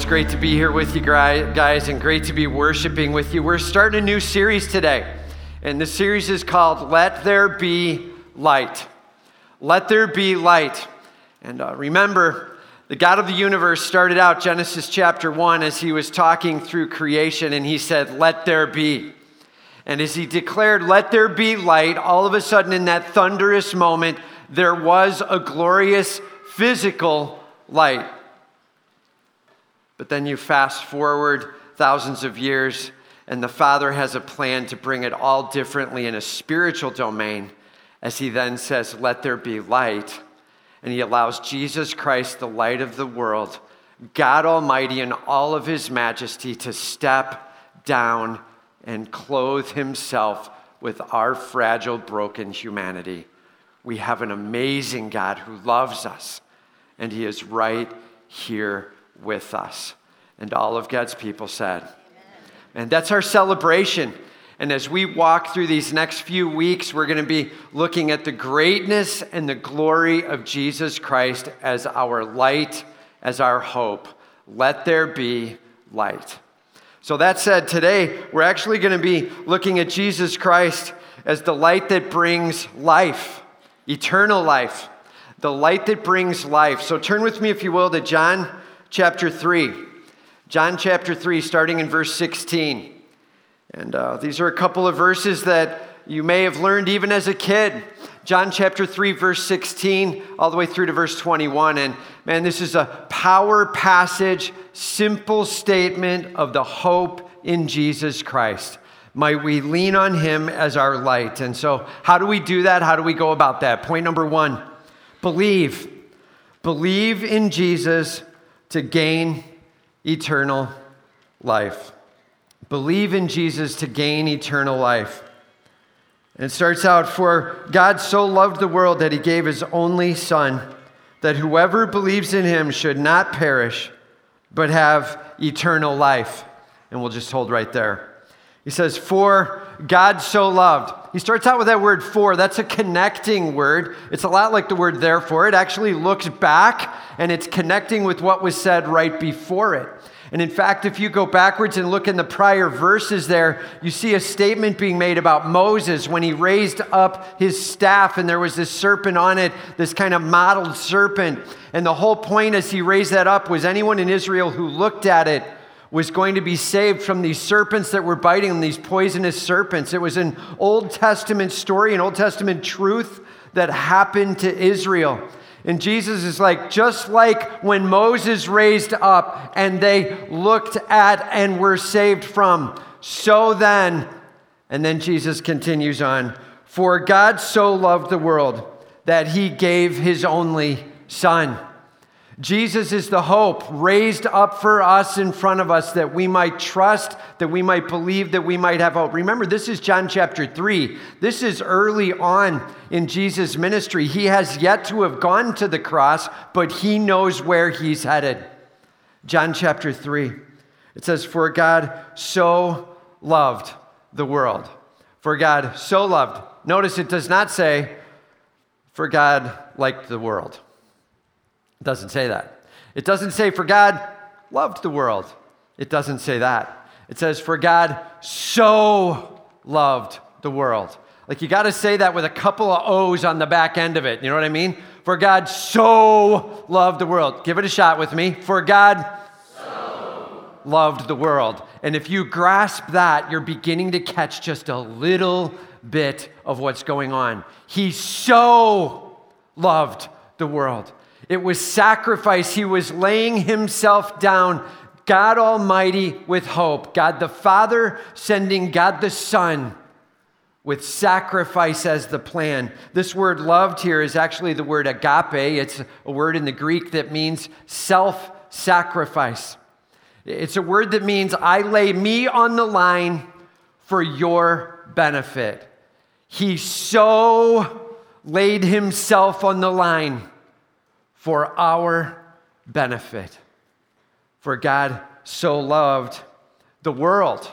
It's great to be here with you guys and great to be worshiping with you. We're starting a new series today, and the series is called Let There Be Light. Let There Be Light. And uh, remember, the God of the universe started out Genesis chapter 1 as he was talking through creation, and he said, Let there be. And as he declared, Let there be light, all of a sudden in that thunderous moment, there was a glorious physical light. But then you fast forward thousands of years, and the Father has a plan to bring it all differently in a spiritual domain as he then says, Let there be light. And he allows Jesus Christ, the light of the world, God Almighty in all of his majesty, to step down and clothe himself with our fragile, broken humanity. We have an amazing God who loves us, and he is right here with us. And all of God's people said, and that's our celebration. And as we walk through these next few weeks, we're going to be looking at the greatness and the glory of Jesus Christ as our light, as our hope. Let there be light. So, that said, today we're actually going to be looking at Jesus Christ as the light that brings life, eternal life, the light that brings life. So, turn with me, if you will, to John chapter 3. John chapter 3, starting in verse 16. And uh, these are a couple of verses that you may have learned even as a kid. John chapter 3, verse 16, all the way through to verse 21. And man, this is a power passage, simple statement of the hope in Jesus Christ. Might we lean on him as our light? And so, how do we do that? How do we go about that? Point number one believe. Believe in Jesus to gain eternal life. Believe in Jesus to gain eternal life. And it starts out For God so loved the world that he gave his only Son, that whoever believes in him should not perish, but have eternal life. And we'll just hold right there. He says, For God so loved. He starts out with that word for. That's a connecting word. It's a lot like the word therefore. It actually looks back and it's connecting with what was said right before it. And in fact, if you go backwards and look in the prior verses there, you see a statement being made about Moses when he raised up his staff and there was this serpent on it, this kind of mottled serpent. And the whole point as he raised that up was anyone in Israel who looked at it was going to be saved from these serpents that were biting them, these poisonous serpents. It was an Old Testament story, an Old Testament truth that happened to Israel. And Jesus is like, just like when Moses raised up and they looked at and were saved from, so then, and then Jesus continues on, for God so loved the world that he gave his only Son Jesus is the hope raised up for us in front of us that we might trust, that we might believe, that we might have hope. Remember, this is John chapter 3. This is early on in Jesus' ministry. He has yet to have gone to the cross, but he knows where he's headed. John chapter 3. It says, For God so loved the world. For God so loved. Notice it does not say, For God liked the world. It doesn't say that. It doesn't say, for God loved the world. It doesn't say that. It says, for God so loved the world. Like you got to say that with a couple of O's on the back end of it. You know what I mean? For God so loved the world. Give it a shot with me. For God so. loved the world. And if you grasp that, you're beginning to catch just a little bit of what's going on. He so loved the world. It was sacrifice. He was laying himself down, God Almighty with hope. God the Father sending God the Son with sacrifice as the plan. This word loved here is actually the word agape. It's a word in the Greek that means self sacrifice. It's a word that means I lay me on the line for your benefit. He so laid himself on the line for our benefit. For God so loved the world.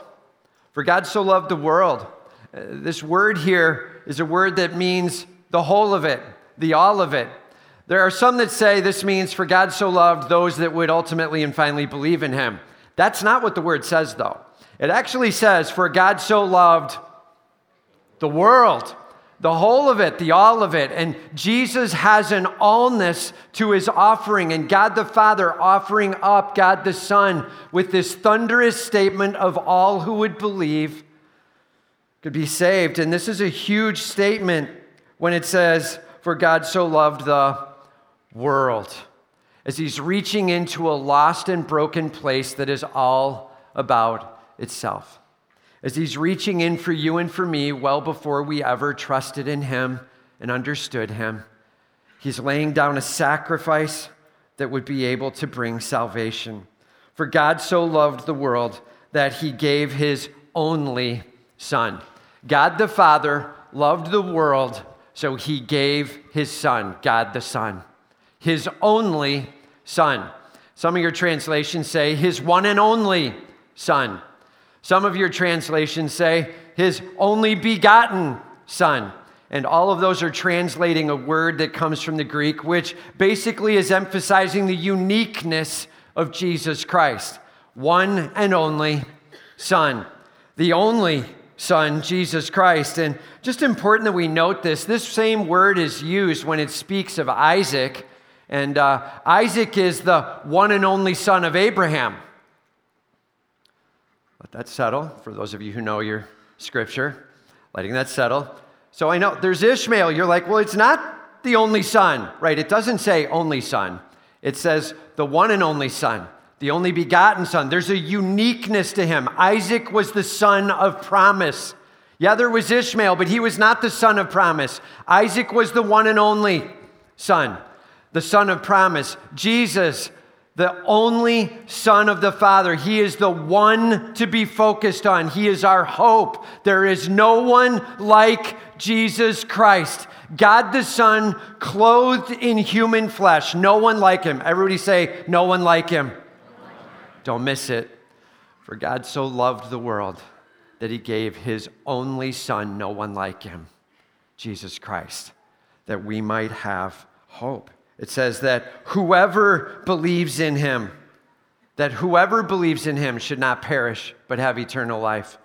For God so loved the world. Uh, this word here is a word that means the whole of it, the all of it. There are some that say this means for God so loved those that would ultimately and finally believe in him. That's not what the word says, though. It actually says, for God so loved the world, the whole of it, the all of it. And Jesus has an allness to his offering, and God the Father offering up God the Son with this thunderous statement of all who would believe could be saved. And this is a huge statement when it says, For God so loved the world, as he's reaching into a lost and broken place that is all about itself as He's reaching in for you and for me well before we ever trusted in Him and understood Him. He's laying down a sacrifice that would be able to bring salvation. For God so loved the world that He gave His only Son. God the Father loved the world, so He gave His Son, God the Son, His only Son. Some of your translations say His one and only Son. Some of your translations say his only begotten son. And all of those are translating a word that comes from the Greek, which basically is emphasizing the uniqueness of Jesus Christ. One and only Son. The only Son, Jesus Christ. And just important that we note this this same word is used when it speaks of Isaac. And uh, Isaac is the one and only son of Abraham. Let that settle for those of you who know your scripture, letting that settle. So I know there's Ishmael. You're like, well, it's not the only son, right? It doesn't say only son, it says the one and only son, the only begotten son. There's a uniqueness to him. Isaac was the son of promise. Yeah, there was Ishmael, but he was not the son of promise. Isaac was the one and only son, the son of promise. Jesus the only Son of the Father. He is the one to be focused on. He is our hope. There is no one like Jesus Christ. God the Son, clothed in human flesh. No one like him. Everybody say, No one like him. Don't miss it. For God so loved the world that he gave his only Son, no one like him, Jesus Christ, that we might have hope. It says that whoever believes in him, that whoever believes in him should not perish, but have eternal life.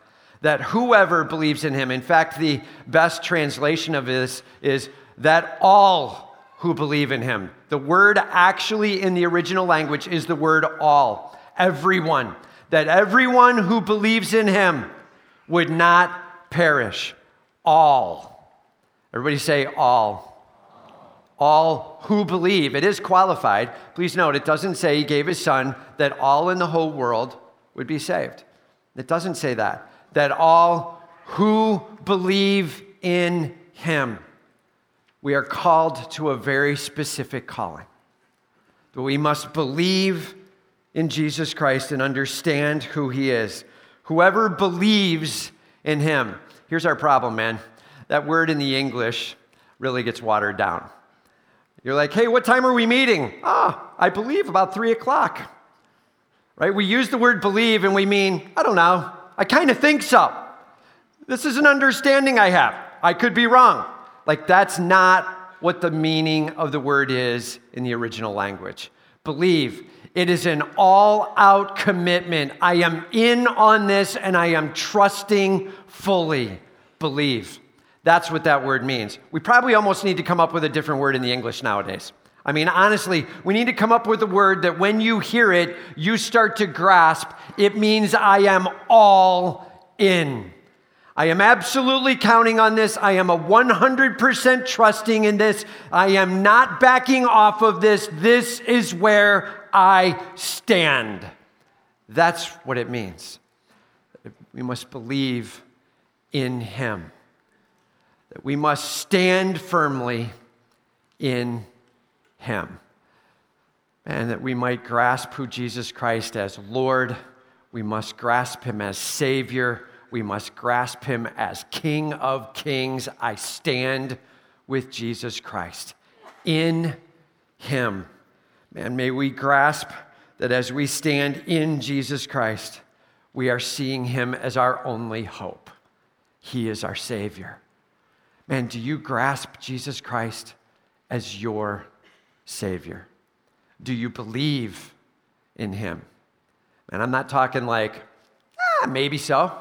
That whoever believes in him, in fact, the best translation of this is that all who believe in him. The word actually in the original language is the word all, everyone. That everyone who believes in him would not perish. All. Everybody say all all who believe. It is qualified. Please note, it doesn't say he gave his son that all in the whole world would be saved. It doesn't say that. That all who believe in him. We are called to a very specific calling. But we must believe in Jesus Christ and understand who he is. Whoever believes in him. Here's our problem, man. That word in the English really gets watered down. You're like, hey, what time are we meeting? Ah, I believe about three o'clock. Right? We use the word believe and we mean, I don't know, I kind of think so. This is an understanding I have. I could be wrong. Like, that's not what the meaning of the word is in the original language. Believe. It is an all out commitment. I am in on this and I am trusting fully. Believe. That's what that word means. We probably almost need to come up with a different word in the English nowadays. I mean, honestly, we need to come up with a word that when you hear it, you start to grasp. It means I am all in. I am absolutely counting on this. I am a 100% trusting in this. I am not backing off of this. This is where I stand. That's what it means. We must believe in Him that we must stand firmly in Him. And that we might grasp who Jesus Christ as Lord. We must grasp Him as Savior. We must grasp Him as King of Kings. I stand with Jesus Christ in Him. And may we grasp that as we stand in Jesus Christ, we are seeing Him as our only hope. He is our Savior. Man, do you grasp Jesus Christ as your Savior? Do you believe in him? And I'm not talking like, ah, maybe so.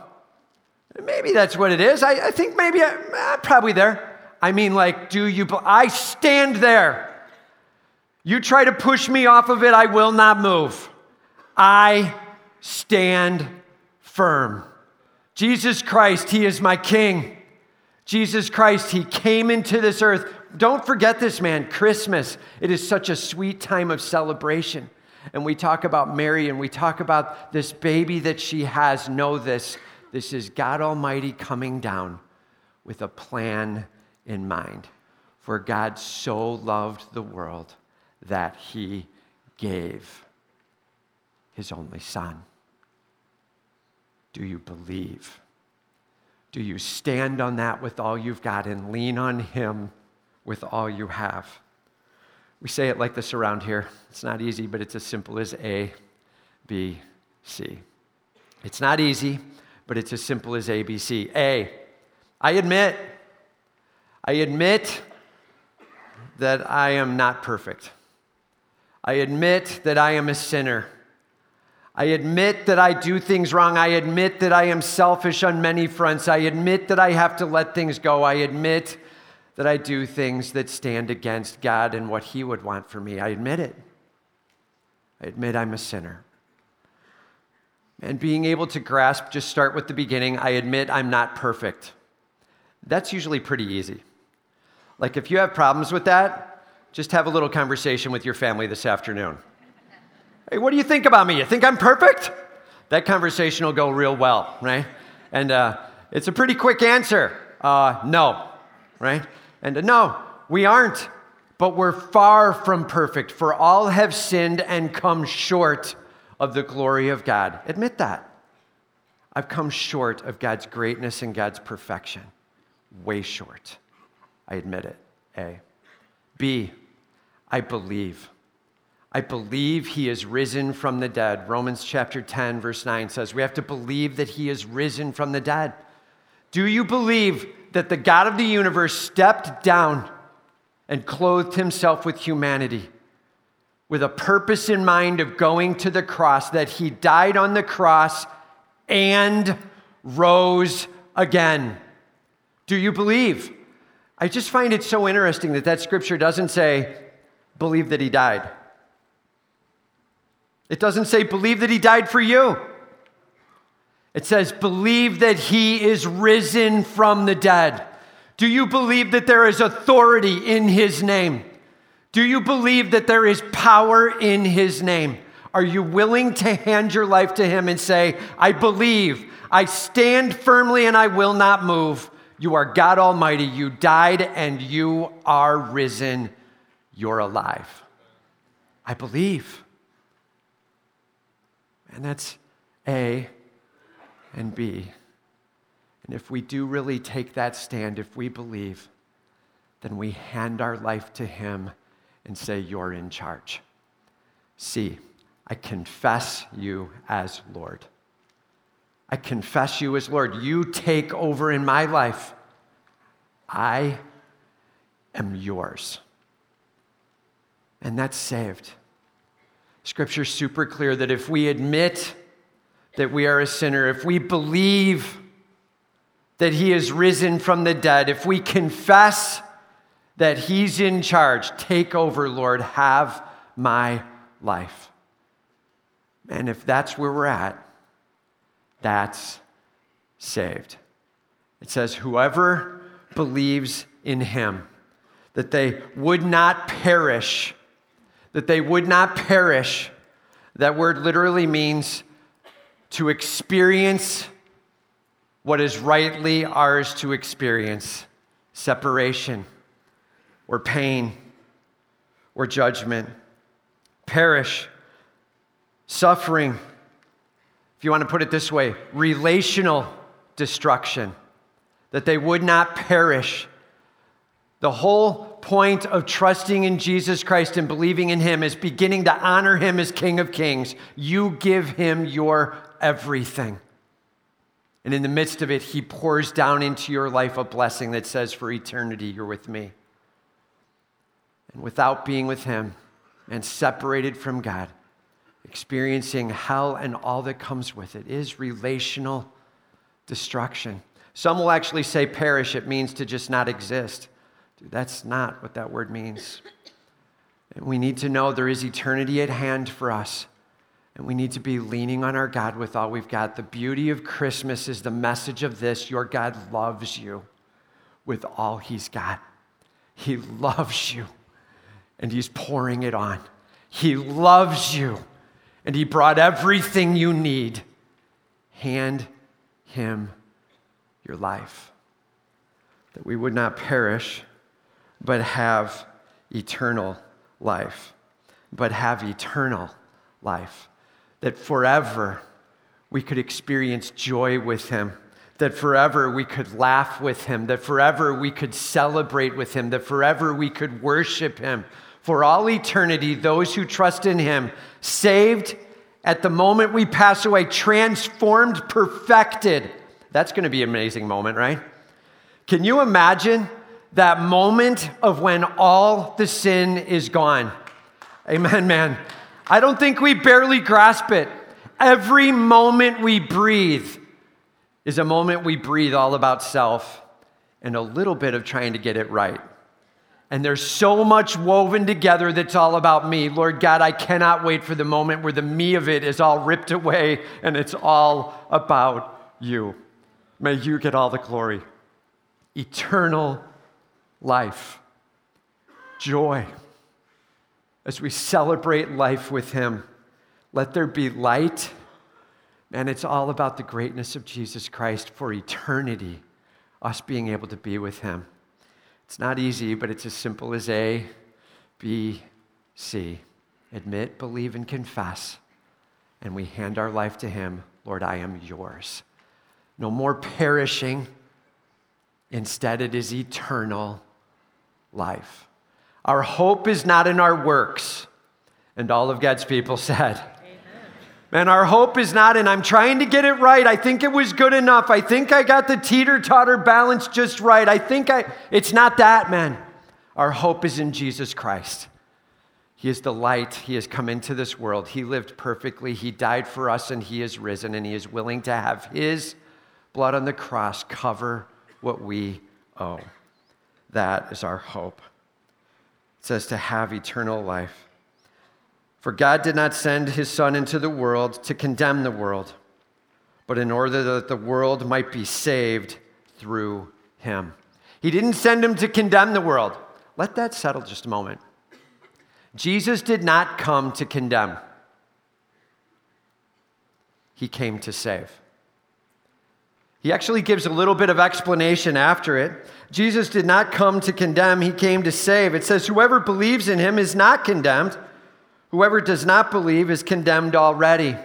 Maybe that's what it is. I, I think maybe I, am probably there. I mean, like, do you? I stand there. You try to push me off of it, I will not move. I stand firm. Jesus Christ, He is my King. Jesus Christ, He came into this earth. Don't forget this, man. Christmas, it is such a sweet time of celebration. And we talk about Mary and we talk about this baby that she has. Know this this is God Almighty coming down with a plan in mind. For God so loved the world that he gave his only son. Do you believe? Do you stand on that with all you've got and lean on him with all you have? We say it like this around here. It's not easy, but it's as simple as A, B, C. It's not easy, but it's as simple as A, B, C. A, I admit, I admit that I am not perfect. I admit that I am a sinner. I admit that I do things wrong. I admit that I am selfish on many fronts. I admit that I have to let things go. I admit that I do things that stand against God and what He would want for me. I admit it. I admit I'm a sinner. And being able to grasp, just start with the beginning. I admit I'm not perfect. That's usually pretty easy. Like if you have problems with that, just have a little conversation with your family this afternoon. Hey, what do you think about me? You think I'm perfect? That conversation will go real well, right? And uh, it's a pretty quick answer uh, no, right? And uh, no, we aren't, but we're far from perfect, for all have sinned and come short of the glory of God. Admit that. I've come short of God's greatness and God's perfection. Way short. I admit it. A. B. I believe. I believe he is risen from the dead. Romans chapter 10, verse 9 says we have to believe that he is risen from the dead. Do you believe that the God of the universe stepped down and clothed himself with humanity with a purpose in mind of going to the cross, that he died on the cross and rose again? Do you believe? I just find it so interesting that that scripture doesn't say, believe that he died. It doesn't say, believe that he died for you. It says, believe that he is risen from the dead. Do you believe that there is authority in his name? Do you believe that there is power in his name? Are you willing to hand your life to him and say, I believe, I stand firmly and I will not move? You are God Almighty. You died and you are risen you're alive. I believe. And that's A and B. And if we do really take that stand, if we believe, then we hand our life to Him and say, You're in charge. C, I confess you as Lord. I confess you as Lord. You take over in my life. I am yours and that's saved. Scripture's super clear that if we admit that we are a sinner, if we believe that he is risen from the dead, if we confess that he's in charge, take over, Lord, have my life. And if that's where we're at, that's saved. It says, whoever believes in him, that they would not perish that they would not perish. That word literally means to experience what is rightly ours to experience separation or pain or judgment, perish, suffering. If you want to put it this way, relational destruction, that they would not perish. The whole point of trusting in Jesus Christ and believing in Him is beginning to honor Him as King of Kings. You give Him your everything. And in the midst of it, He pours down into your life a blessing that says, For eternity, you're with me. and without being with Him and separated from God, experiencing hell and all that comes with it is relational destruction. Some will actually say perish, it means to just not exist. That's not what that word means. And we need to know there is eternity at hand for us. And we need to be leaning on our God with all we've got. The beauty of Christmas is the message of this your God loves you with all he's got. He loves you, and he's pouring it on. He loves you, and he brought everything you need. Hand him your life, that we would not perish, but have eternal life. But have eternal life. That forever we could experience joy with him. That forever we could laugh with him. That forever we could celebrate with him. That forever we could worship him. For all eternity, those who trust in him, saved at the moment we pass away, transformed, perfected. That's going to be an amazing moment, right? Can you imagine that moment of when all the sin is gone? Amen, man. I don't think we barely grasp it. Every moment we breathe is a moment we breathe all about self and a little bit of trying to get it right. And there's so much woven together that's all about me. Lord God, I cannot wait for the moment where the me of it is all ripped away and it's all about you. May you get all the glory. Eternal life, joy as we celebrate life with Him. Let there be light. And it's all about the greatness of Jesus Christ for eternity, us being able to be with Him. It's not easy, but it's as simple as A, B, C. Admit, believe, and confess. And we hand our life to Him. Lord, I am yours. No more perishing. Instead, it is eternal life. Our hope is not in our works. And all of God's people said, Man, our hope is not in, I'm trying to get it right. I think it was good enough. I think I got the teeter totter balance just right. I think I, it's not that, man. Our hope is in Jesus Christ. He is the light. He has come into this world. He lived perfectly. He died for us and He is risen and He is willing to have His blood on the cross cover what we owe. That is our hope. It says to have eternal life. For God did not send his Son into the world to condemn the world, but in order that the world might be saved through him. He didn't send him to condemn the world. Let that settle just a moment. Jesus did not come to condemn, he came to save. He actually gives a little bit of explanation after it. Jesus did not come to condemn, he came to save. It says, Whoever believes in him is not condemned. Whoever does not believe is condemned already.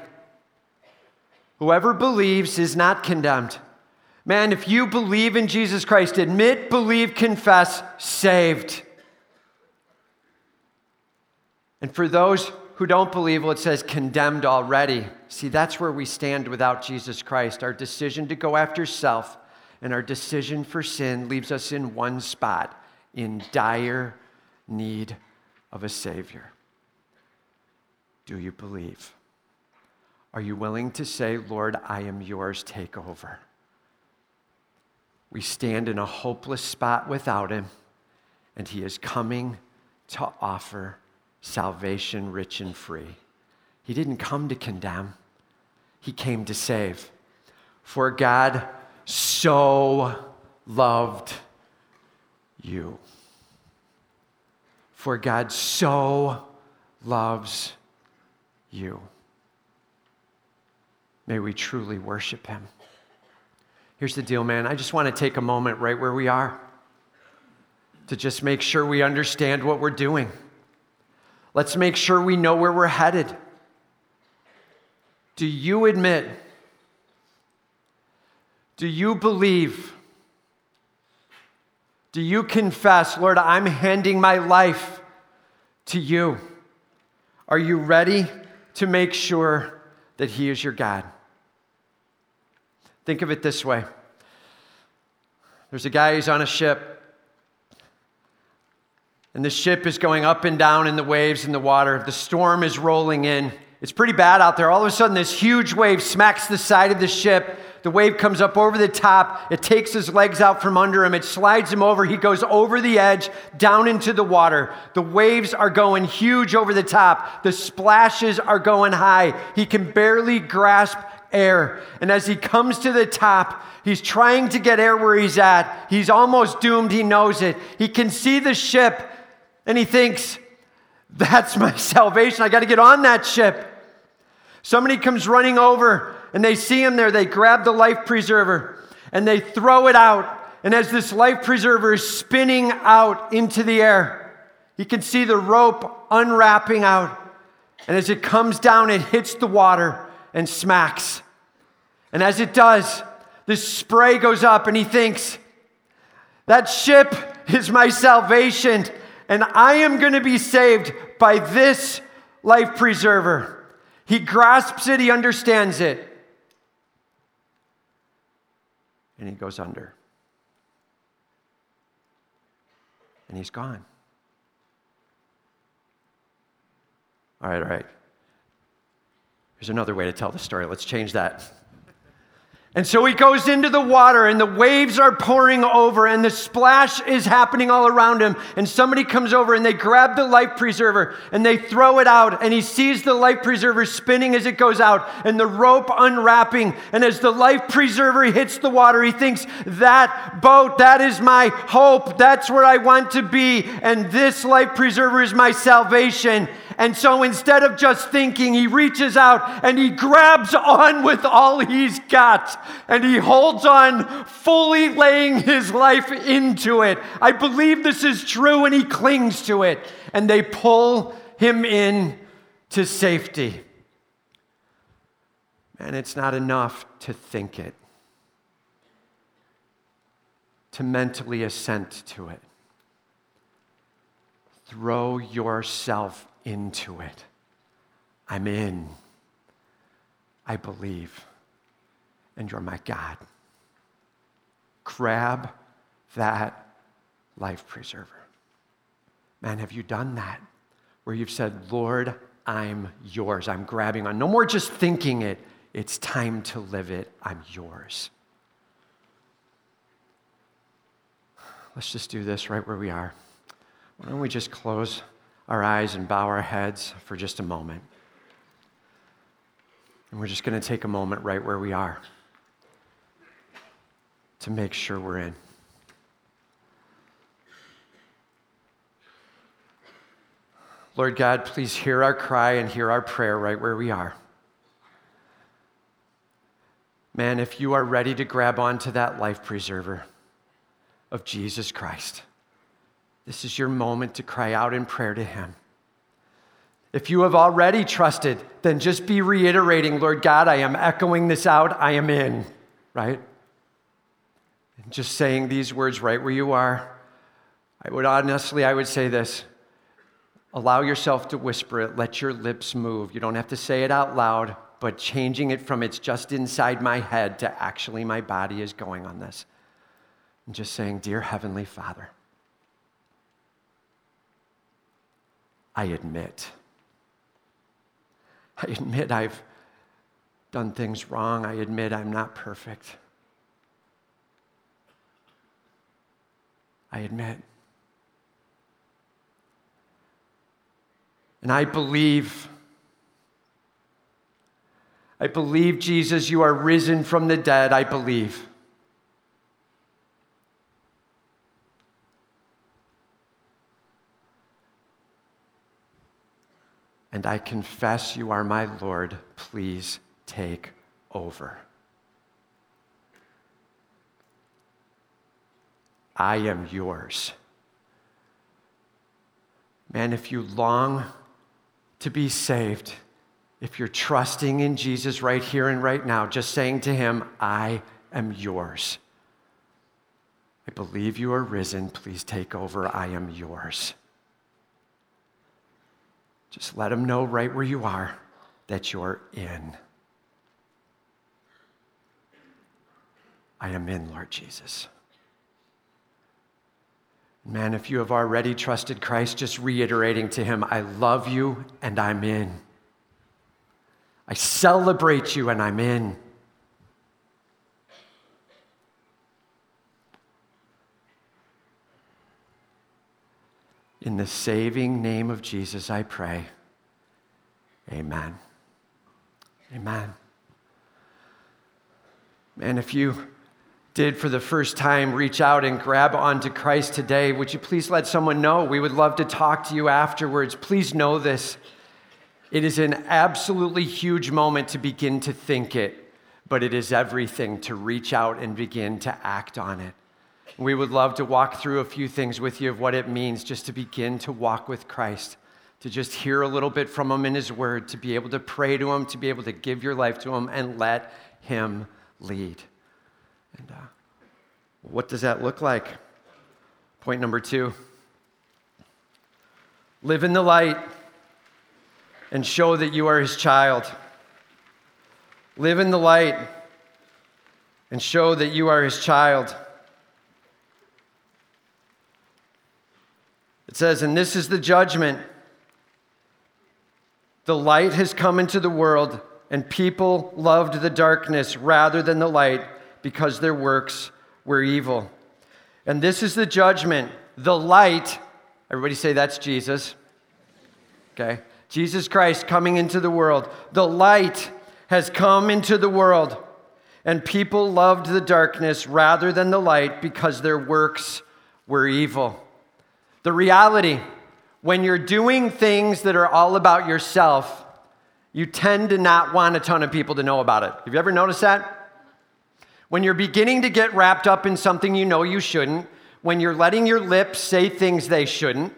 Whoever believes is not condemned. Man, if you believe in Jesus Christ, admit, believe, confess, saved. And for those who don't believe, well, it says condemned already. See, that's where we stand without Jesus Christ. Our decision to go after self and our decision for sin leaves us in one spot in dire need of a Savior. Do you believe? Are you willing to say, Lord, I am yours, take over? We stand in a hopeless spot without Him, and He is coming to offer salvation rich and free. He didn't come to condemn, He came to save. For God so loved you. For God so loves you. May we truly worship him. Here's the deal, man. I just want to take a moment right where we are to just make sure we understand what we're doing. Let's make sure we know where we're headed. Do you admit? Do you believe? Do you confess, Lord, I'm handing my life to you? Are you ready to make sure that He is your God. Think of it this way there's a guy who's on a ship, and the ship is going up and down in the waves in the water. The storm is rolling in. It's pretty bad out there. All of a sudden, this huge wave smacks the side of the ship. The wave comes up over the top. It takes his legs out from under him. It slides him over. He goes over the edge, down into the water. The waves are going huge over the top. The splashes are going high. He can barely grasp air. And as he comes to the top, he's trying to get air where he's at. He's almost doomed. He knows it. He can see the ship and he thinks, that's my salvation. I got to get on that ship. Somebody comes running over and they see him there. They grab the life preserver and they throw it out. And as this life preserver is spinning out into the air, you can see the rope unwrapping out. And as it comes down, it hits the water and smacks. And as it does, this spray goes up, and he thinks, That ship is my salvation and I am going to be saved by this life preserver. He grasps it, he understands it, and he goes under. And he's gone. All right, all right. Here's another way to tell the story. Let's change that. And so he goes into the water, and the waves are pouring over, and the splash is happening all around him. And somebody comes over and they grab the life preserver and they throw it out, and he sees the life preserver spinning as it goes out, and the rope unwrapping. And as the life preserver hits the water, he thinks, That boat, that is my hope. That's where I want to be. And this life preserver is my salvation. And so instead of just thinking, he reaches out and he grabs on with all he's got and he holds on, fully laying his life into it. I believe this is true and he clings to it. And they pull him in to safety. And it's not enough to think it, to mentally assent to it. Throw yourself into it. I'm in. I believe. And you're my God. Grab that life preserver. Man, have you done that? Where you've said, Lord, I'm yours. I'm grabbing on. No more just thinking it. It's time to live it. I'm yours. Let's just do this right where we are. Why don't we just close? Our eyes and bow our heads for just a moment. And we're just going to take a moment right where we are to make sure we're in. Lord God, please hear our cry and hear our prayer right where we are. Man, if you are ready to grab onto that life preserver of Jesus Christ, this is your moment to cry out in prayer to Him. If you have already trusted, then just be reiterating, Lord God, I am echoing this out, I am in, right? And just saying these words right where you are. I would honestly, I would say this allow yourself to whisper it, let your lips move. You don't have to say it out loud, but changing it from it's just inside my head to actually my body is going on this. And just saying, Dear Heavenly Father, I admit. I admit I've done things wrong. I admit I'm not perfect. I admit. And I believe, I believe, Jesus, you are risen from the dead. I believe. And I confess you are my Lord. Please take over. I am yours. Man, if you long to be saved, if you're trusting in Jesus right here and right now, just saying to him, I am yours. I believe you are risen. Please take over. I am yours. Just let them know right where you are that you're in. I am in, Lord Jesus. Man, if you have already trusted Christ, just reiterating to him, I love you and I'm in. I celebrate you and I'm in. In the saving name of Jesus, I pray. Amen. Amen. Man, if you did for the first time reach out and grab onto Christ today, would you please let someone know? We would love to talk to you afterwards. Please know this. It is an absolutely huge moment to begin to think it, but it is everything to reach out and begin to act on it. We would love to walk through a few things with you of what it means just to begin to walk with Christ, to just hear a little bit from Him in His Word, to be able to pray to Him, to be able to give your life to Him, and let Him lead. And uh, what does that look like? Point number two live in the light and show that you are His child. Live in the light and show that you are His child. It says, and this is the judgment. The light has come into the world, and people loved the darkness rather than the light because their works were evil. And this is the judgment. The light, everybody say that's Jesus. Okay? Jesus Christ coming into the world. The light has come into the world, and people loved the darkness rather than the light because their works were evil. The reality, when you're doing things that are all about yourself, you tend to not want a ton of people to know about it. Have you ever noticed that? When you're beginning to get wrapped up in something you know you shouldn't, when you're letting your lips say things they shouldn't,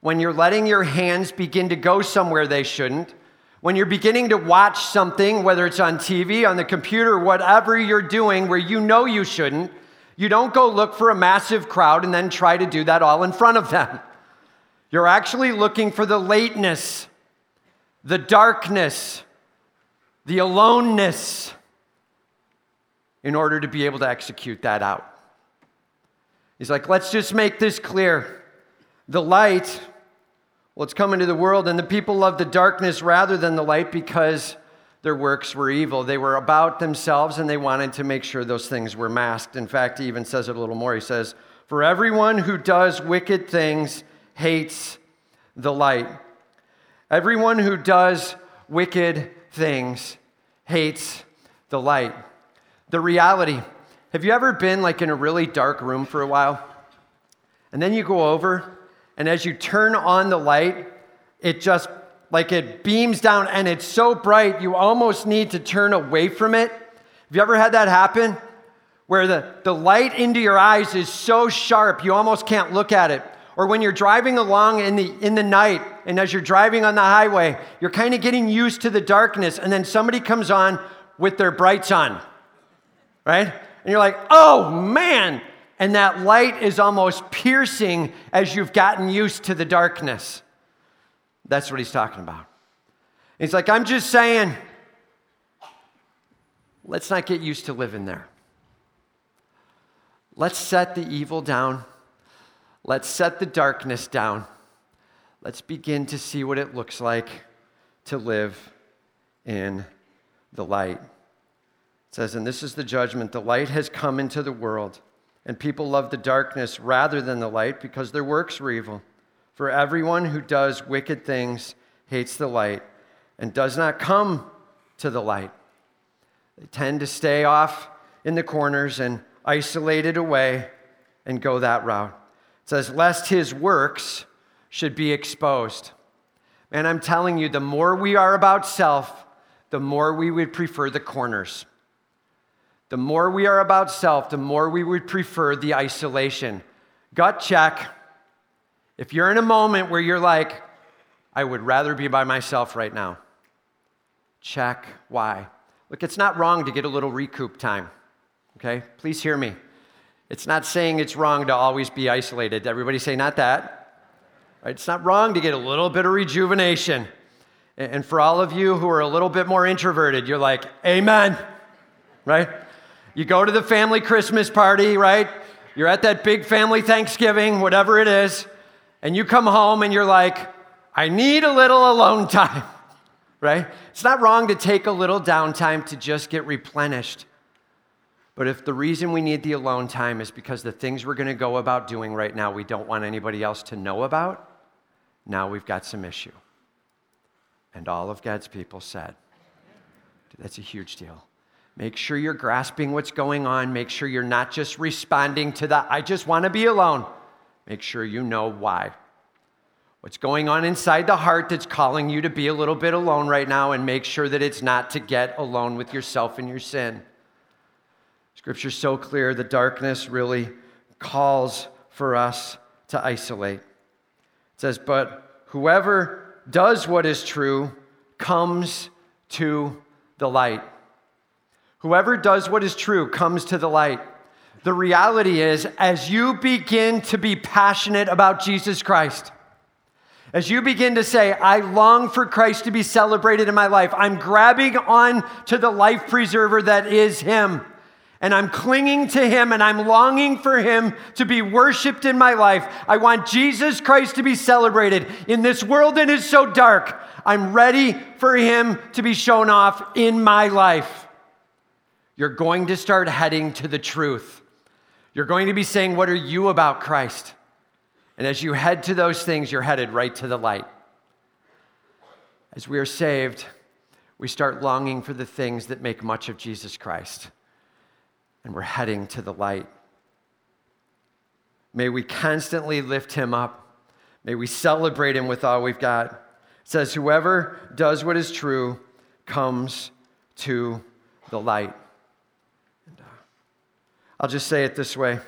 when you're letting your hands begin to go somewhere they shouldn't, when you're beginning to watch something, whether it's on TV, on the computer, whatever you're doing where you know you shouldn't, you don't go look for a massive crowd and then try to do that all in front of them. You're actually looking for the lateness, the darkness, the aloneness in order to be able to execute that out. He's like, let's just make this clear. The light, well, it's come into the world, and the people love the darkness rather than the light because their works were evil. They were about themselves and they wanted to make sure those things were masked. In fact, he even says it a little more. He says, For everyone who does wicked things hates the light. Everyone who does wicked things hates the light. The reality have you ever been like in a really dark room for a while? And then you go over, and as you turn on the light, it just like it beams down and it's so bright you almost need to turn away from it. Have you ever had that happen? Where the, the light into your eyes is so sharp you almost can't look at it. Or when you're driving along in the, in the night and as you're driving on the highway, you're kind of getting used to the darkness and then somebody comes on with their brights on, right? And you're like, oh man. And that light is almost piercing as you've gotten used to the darkness. That's what he's talking about. He's like, I'm just saying, let's not get used to living there. Let's set the evil down. Let's set the darkness down. Let's begin to see what it looks like to live in the light. It says, and this is the judgment the light has come into the world, and people love the darkness rather than the light because their works were evil. For everyone who does wicked things hates the light and does not come to the light. They tend to stay off in the corners and isolated away and go that route. It says, lest his works should be exposed. And I'm telling you, the more we are about self, the more we would prefer the corners. The more we are about self, the more we would prefer the isolation. Gut check if you're in a moment where you're like, I would rather be by myself right now, check why. Look, it's not wrong to get a little recoup time, okay? Please hear me. It's not saying it's wrong to always be isolated. Everybody say, not that. Right? It's not wrong to get a little bit of rejuvenation. And for all of you who are a little bit more introverted, you're like, Amen, right? You go to the family Christmas party, right? You're at that big family Thanksgiving, whatever it is, and you come home and you're like, I need a little alone time, right? It's not wrong to take a little downtime to just get replenished. But if the reason we need the alone time is because the things we're going to go about doing right now we don't want anybody else to know about, now we've got some issue. And all of God's people said, that's a huge deal. Make sure you're grasping what's going on. Make sure you're not just responding to that, I just want to be alone. Make sure you know why. What's going on inside the heart that's calling you to be a little bit alone right now, and make sure that it's not to get alone with yourself and your sin. Scripture's so clear, the darkness really calls for us to isolate. It says, But whoever does what is true comes to the light. Whoever does what is true comes to the light. The reality is, as you begin to be passionate about Jesus Christ, as you begin to say, I long for Christ to be celebrated in my life, I'm grabbing on to the life preserver that is Him. And I'm clinging to Him and I'm longing for Him to be worshiped in my life. I want Jesus Christ to be celebrated. In this world that is so dark, I'm ready for Him to be shown off in my life. You're going to start heading to the truth. You're going to be saying, What are you about Christ? And as you head to those things, you're headed right to the light. As we are saved, we start longing for the things that make much of Jesus Christ. And we're heading to the light. May we constantly lift him up. May we celebrate him with all we've got. It says, Whoever does what is true comes to the light. I'll just say it this way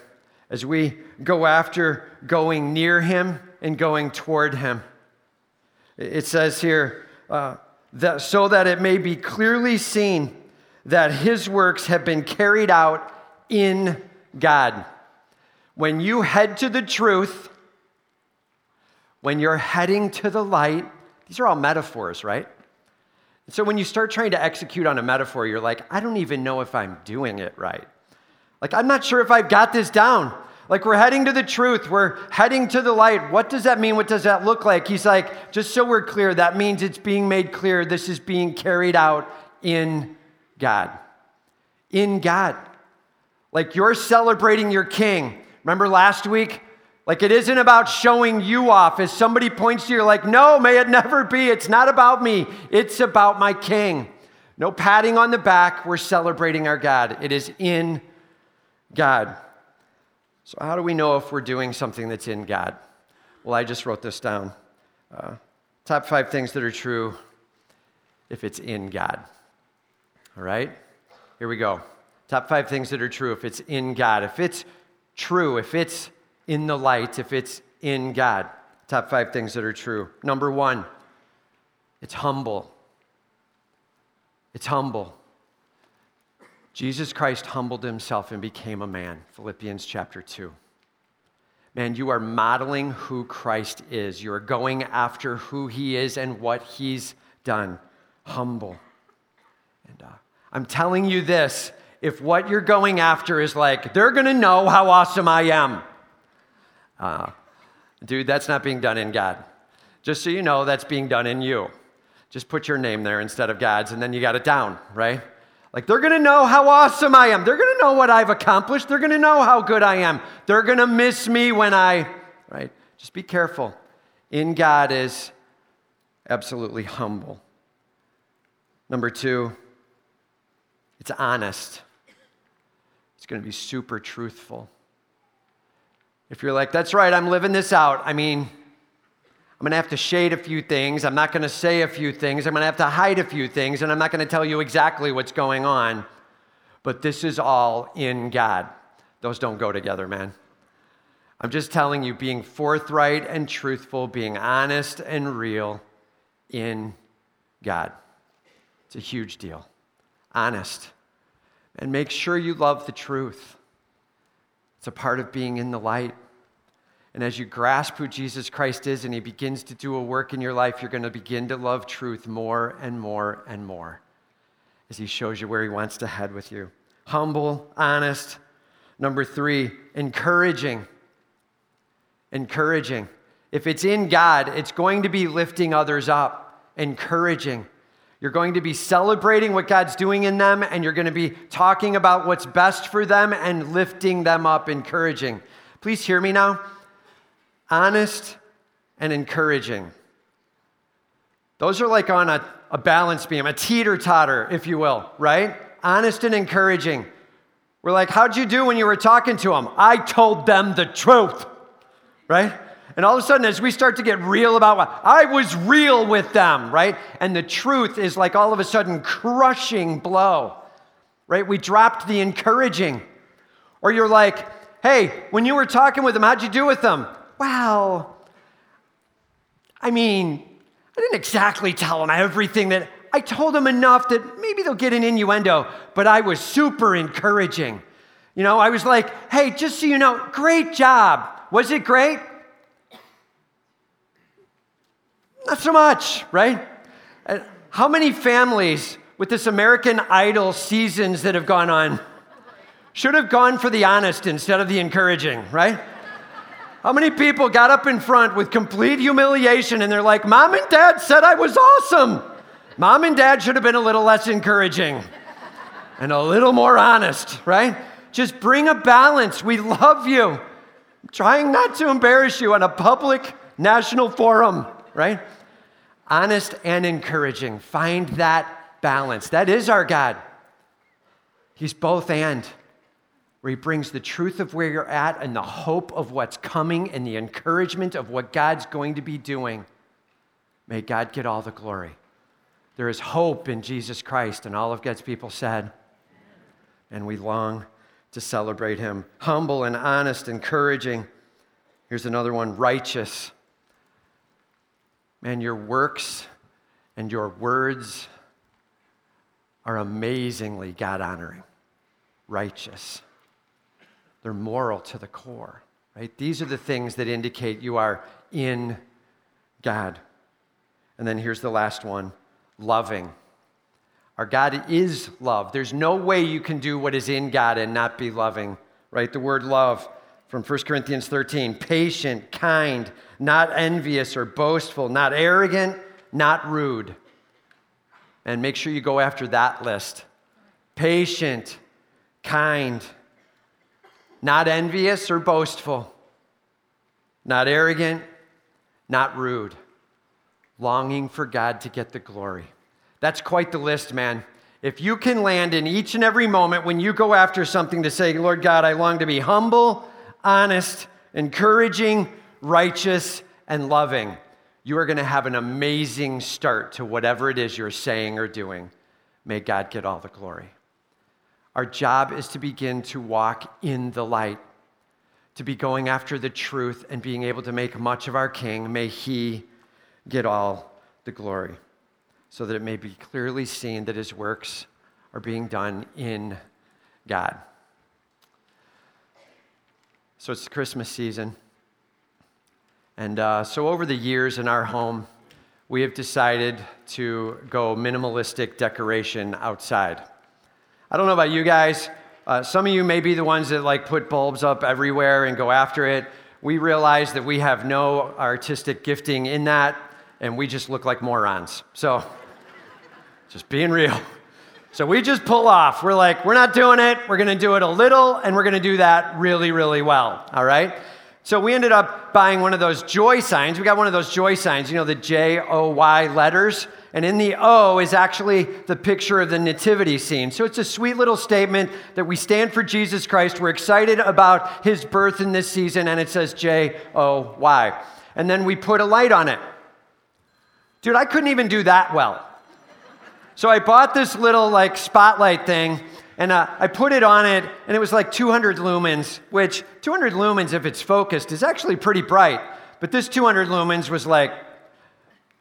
as we go after going near him and going toward him. It says here, uh, that, so that it may be clearly seen that his works have been carried out in God. When you head to the truth, when you're heading to the light, these are all metaphors, right? So when you start trying to execute on a metaphor, you're like, I don't even know if I'm doing it right. Like, I'm not sure if I've got this down. Like, we're heading to the truth. We're heading to the light. What does that mean? What does that look like? He's like, just so we're clear, that means it's being made clear this is being carried out in God. In God. Like, you're celebrating your king. Remember last week? Like, it isn't about showing you off. As somebody points to you, like, no, may it never be. It's not about me, it's about my king. No patting on the back. We're celebrating our God. It is in God. So, how do we know if we're doing something that's in God? Well, I just wrote this down. Uh, top five things that are true if it's in God. All right? Here we go. Top five things that are true if it's in God. If it's true, if it's in the light, if it's in God. Top five things that are true. Number one, it's humble. It's humble. Jesus Christ humbled himself and became a man. Philippians chapter 2. Man, you are modeling who Christ is. You are going after who he is and what he's done. Humble. And uh, I'm telling you this if what you're going after is like, they're going to know how awesome I am, uh, dude, that's not being done in God. Just so you know, that's being done in you. Just put your name there instead of God's, and then you got it down, right? Like, they're gonna know how awesome I am. They're gonna know what I've accomplished. They're gonna know how good I am. They're gonna miss me when I, right? Just be careful. In God is absolutely humble. Number two, it's honest. It's gonna be super truthful. If you're like, that's right, I'm living this out. I mean, I'm going to have to shade a few things. I'm not going to say a few things. I'm going to have to hide a few things, and I'm not going to tell you exactly what's going on. But this is all in God. Those don't go together, man. I'm just telling you, being forthright and truthful, being honest and real in God. It's a huge deal. Honest. And make sure you love the truth. It's a part of being in the light. And as you grasp who Jesus Christ is and he begins to do a work in your life, you're going to begin to love truth more and more and more as he shows you where he wants to head with you. Humble, honest. Number three, encouraging. Encouraging. If it's in God, it's going to be lifting others up, encouraging. You're going to be celebrating what God's doing in them, and you're going to be talking about what's best for them and lifting them up, encouraging. Please hear me now. Honest and encouraging. Those are like on a, a balance beam, a teeter totter, if you will, right? Honest and encouraging. We're like, how'd you do when you were talking to them? I told them the truth, right? And all of a sudden, as we start to get real about what I was real with them, right? And the truth is like all of a sudden crushing blow, right? We dropped the encouraging. Or you're like, hey, when you were talking with them, how'd you do with them? Well, I mean, I didn't exactly tell them everything that I told them enough that maybe they'll get an innuendo, but I was super encouraging. You know, I was like, hey, just so you know, great job. Was it great? Not so much, right? How many families with this American Idol seasons that have gone on should have gone for the honest instead of the encouraging, right? How many people got up in front with complete humiliation and they're like, Mom and Dad said I was awesome. Mom and Dad should have been a little less encouraging and a little more honest, right? Just bring a balance. We love you. I'm trying not to embarrass you on a public national forum, right? honest and encouraging. Find that balance. That is our God. He's both and, where He brings the truth of where you're at and the hope of what's coming and the encouragement of what God's going to be doing. May God get all the glory. There is hope in Jesus Christ, and all of God's people said, and we long to celebrate Him. Humble and honest, encouraging. Here's another one righteous. Man, your works and your words are amazingly God honoring, righteous. They're moral to the core, right? These are the things that indicate you are in God. And then here's the last one loving. Our God is love. There's no way you can do what is in God and not be loving, right? The word love from 1 Corinthians 13 patient, kind, not envious or boastful, not arrogant, not rude. And make sure you go after that list. Patient, kind, not envious or boastful, not arrogant, not rude, longing for God to get the glory. That's quite the list, man. If you can land in each and every moment when you go after something to say, Lord God, I long to be humble, honest, encouraging, righteous, and loving, you are going to have an amazing start to whatever it is you're saying or doing. May God get all the glory. Our job is to begin to walk in the light, to be going after the truth and being able to make much of our King. May He get all the glory, so that it may be clearly seen that His works are being done in God. So it's the Christmas season. And uh, so over the years in our home, we have decided to go minimalistic decoration outside. I don't know about you guys. Uh, some of you may be the ones that like put bulbs up everywhere and go after it. We realize that we have no artistic gifting in that, and we just look like morons. So, just being real. So we just pull off. We're like, we're not doing it. We're going to do it a little, and we're going to do that really, really well. All right? So we ended up buying one of those joy signs. We got one of those joy signs, you know, the J O Y letters. And in the O is actually the picture of the nativity scene. So it's a sweet little statement that we stand for Jesus Christ. We're excited about his birth in this season, and it says J O Y. And then we put a light on it. Dude, I couldn't even do that well. So I bought this little like spotlight thing and uh, I put it on it and it was like 200 lumens, which 200 lumens, if it's focused, is actually pretty bright. But this 200 lumens was like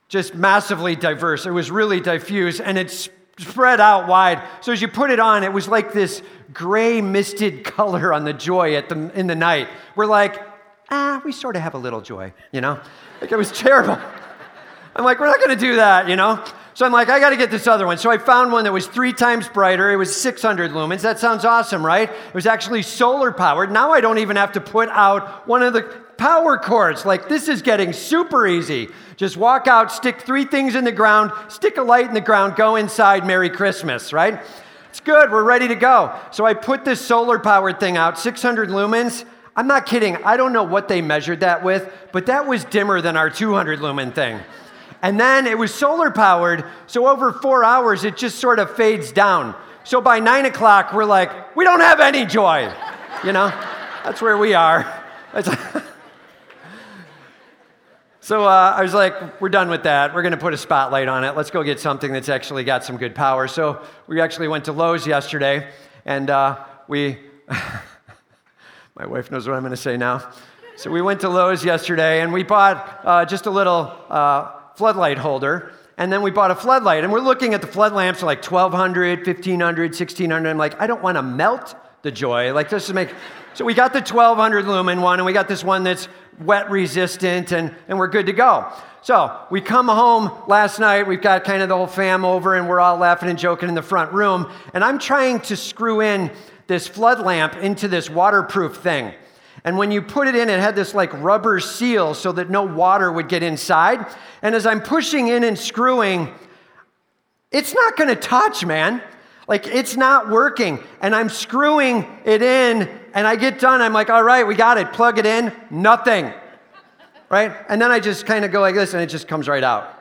just massively diverse. It was really diffuse and it spread out wide. So as you put it on, it was like this gray misted color on the joy at the, in the night. We're like, ah, we sort of have a little joy, you know? Like it was terrible. I'm like, we're not going to do that, you know? So I'm like, I got to get this other one. So I found one that was three times brighter. It was 600 lumens. That sounds awesome, right? It was actually solar powered. Now I don't even have to put out one of the power cords. Like, this is getting super easy. Just walk out, stick three things in the ground, stick a light in the ground, go inside, Merry Christmas, right? It's good. We're ready to go. So I put this solar powered thing out, 600 lumens. I'm not kidding. I don't know what they measured that with, but that was dimmer than our 200 lumen thing. And then it was solar powered, so over four hours it just sort of fades down. So by nine o'clock, we're like, we don't have any joy. You know, that's where we are. so uh, I was like, we're done with that. We're going to put a spotlight on it. Let's go get something that's actually got some good power. So we actually went to Lowe's yesterday, and uh, we, my wife knows what I'm going to say now. So we went to Lowe's yesterday, and we bought uh, just a little uh, floodlight holder. And then we bought a floodlight, and we're looking at the flood lamps like 1200, 1500, 1600. I'm like, I don't want to melt the joy. Like, this to make. So we got the 1200 lumen one, and we got this one that's wet resistant, and, and we're good to go. So we come home last night. We've got kind of the whole fam over, and we're all laughing and joking in the front room. And I'm trying to screw in this flood lamp into this waterproof thing. And when you put it in, it had this like rubber seal so that no water would get inside. And as I'm pushing in and screwing, it's not to touch, man. Like it's not working. And I'm screwing it in, and I get done. I'm like, all right, we got it. Plug it in. Nothing. Right? And then I just kind of go like this, and it just comes right out.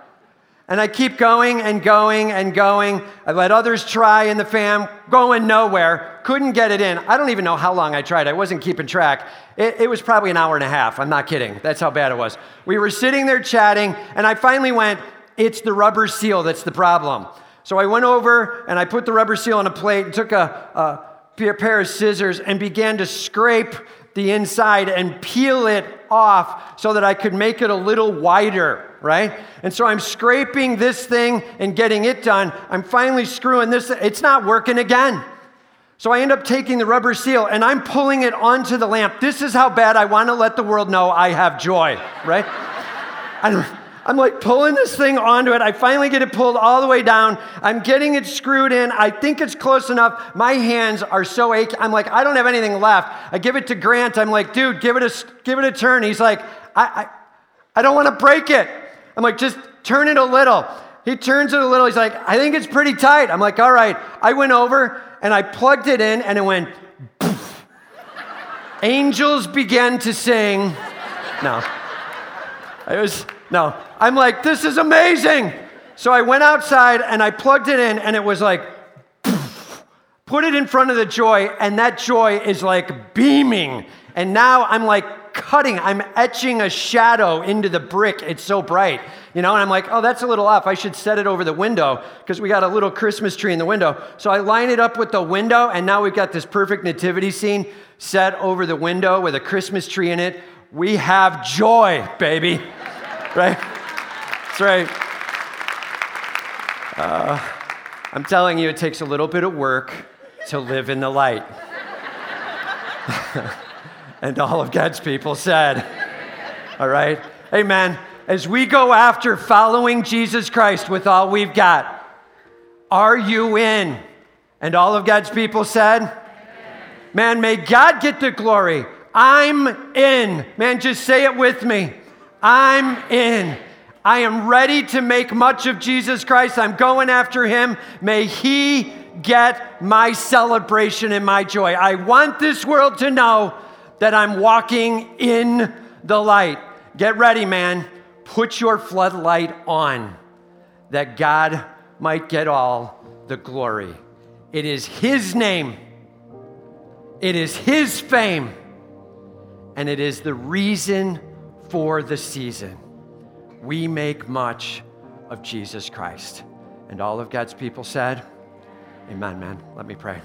And I keep going and going and going. I let others try in the fam, going nowhere. Couldn't get it in. I don't even know how long I tried. I wasn't keeping track. It, it, was probably an hour and a half. I'm not kidding. That's how bad it was. We were sitting there chatting, and I finally went, It's the rubber seal that's the problem. So I went over and I put the rubber seal on a plate and took a, a pair of scissors and began to scrape the inside and peel it off so that I could make it a little wider, right? And so I'm scraping this thing and getting it done. I'm finally screwing this, it's not working again. So I end up taking the rubber seal and I'm pulling it onto the lamp. This is how bad I want to let the world know I have joy, right? I'm, like pulling this thing onto it. I finally get it pulled all the way down. I'm getting it screwed in. I think it's close enough. My hands are so achy. I'm like, I don't have anything left. I give it to Grant. I'm like, dude, give it a, give it a turn. He's like, I, I, I don't want to break it. I'm like, just turn it a little. He turns it a little. He's like, I think it's pretty tight. I'm like, all right. I went over and I plugged it in and it went. Angels began to sing. No. It was, no. I'm like, this is amazing. So I went outside and I plugged it in, and it was like, put it in front of the joy, and that joy is like beaming. And now I'm like cutting, I'm etching a shadow into the brick. It's so bright, you know? And I'm like, oh, that's a little off. I should set it over the window because we got a little Christmas tree in the window. So I line it up with the window, and now we've got this perfect nativity scene set over the window with a Christmas tree in it. We have joy, baby, right? That's right. Uh, I'm telling you, it takes a little bit of work to live in the light. and all of God's people said, All right? Amen. As we go after following Jesus Christ with all we've got, are you in? And all of God's people said, Man, may God get the glory. I'm in. Man, just say it with me. I'm in. I am ready to make much of Jesus Christ. I'm going after him. May he get my celebration and my joy. I want this world to know that I'm walking in the light. Get ready, man. Put your floodlight on that God might get all the glory. It is his name, it is his fame, and it is the reason for the season we make much of Jesus Christ. And all of God's people said, Amen, man. Let me pray.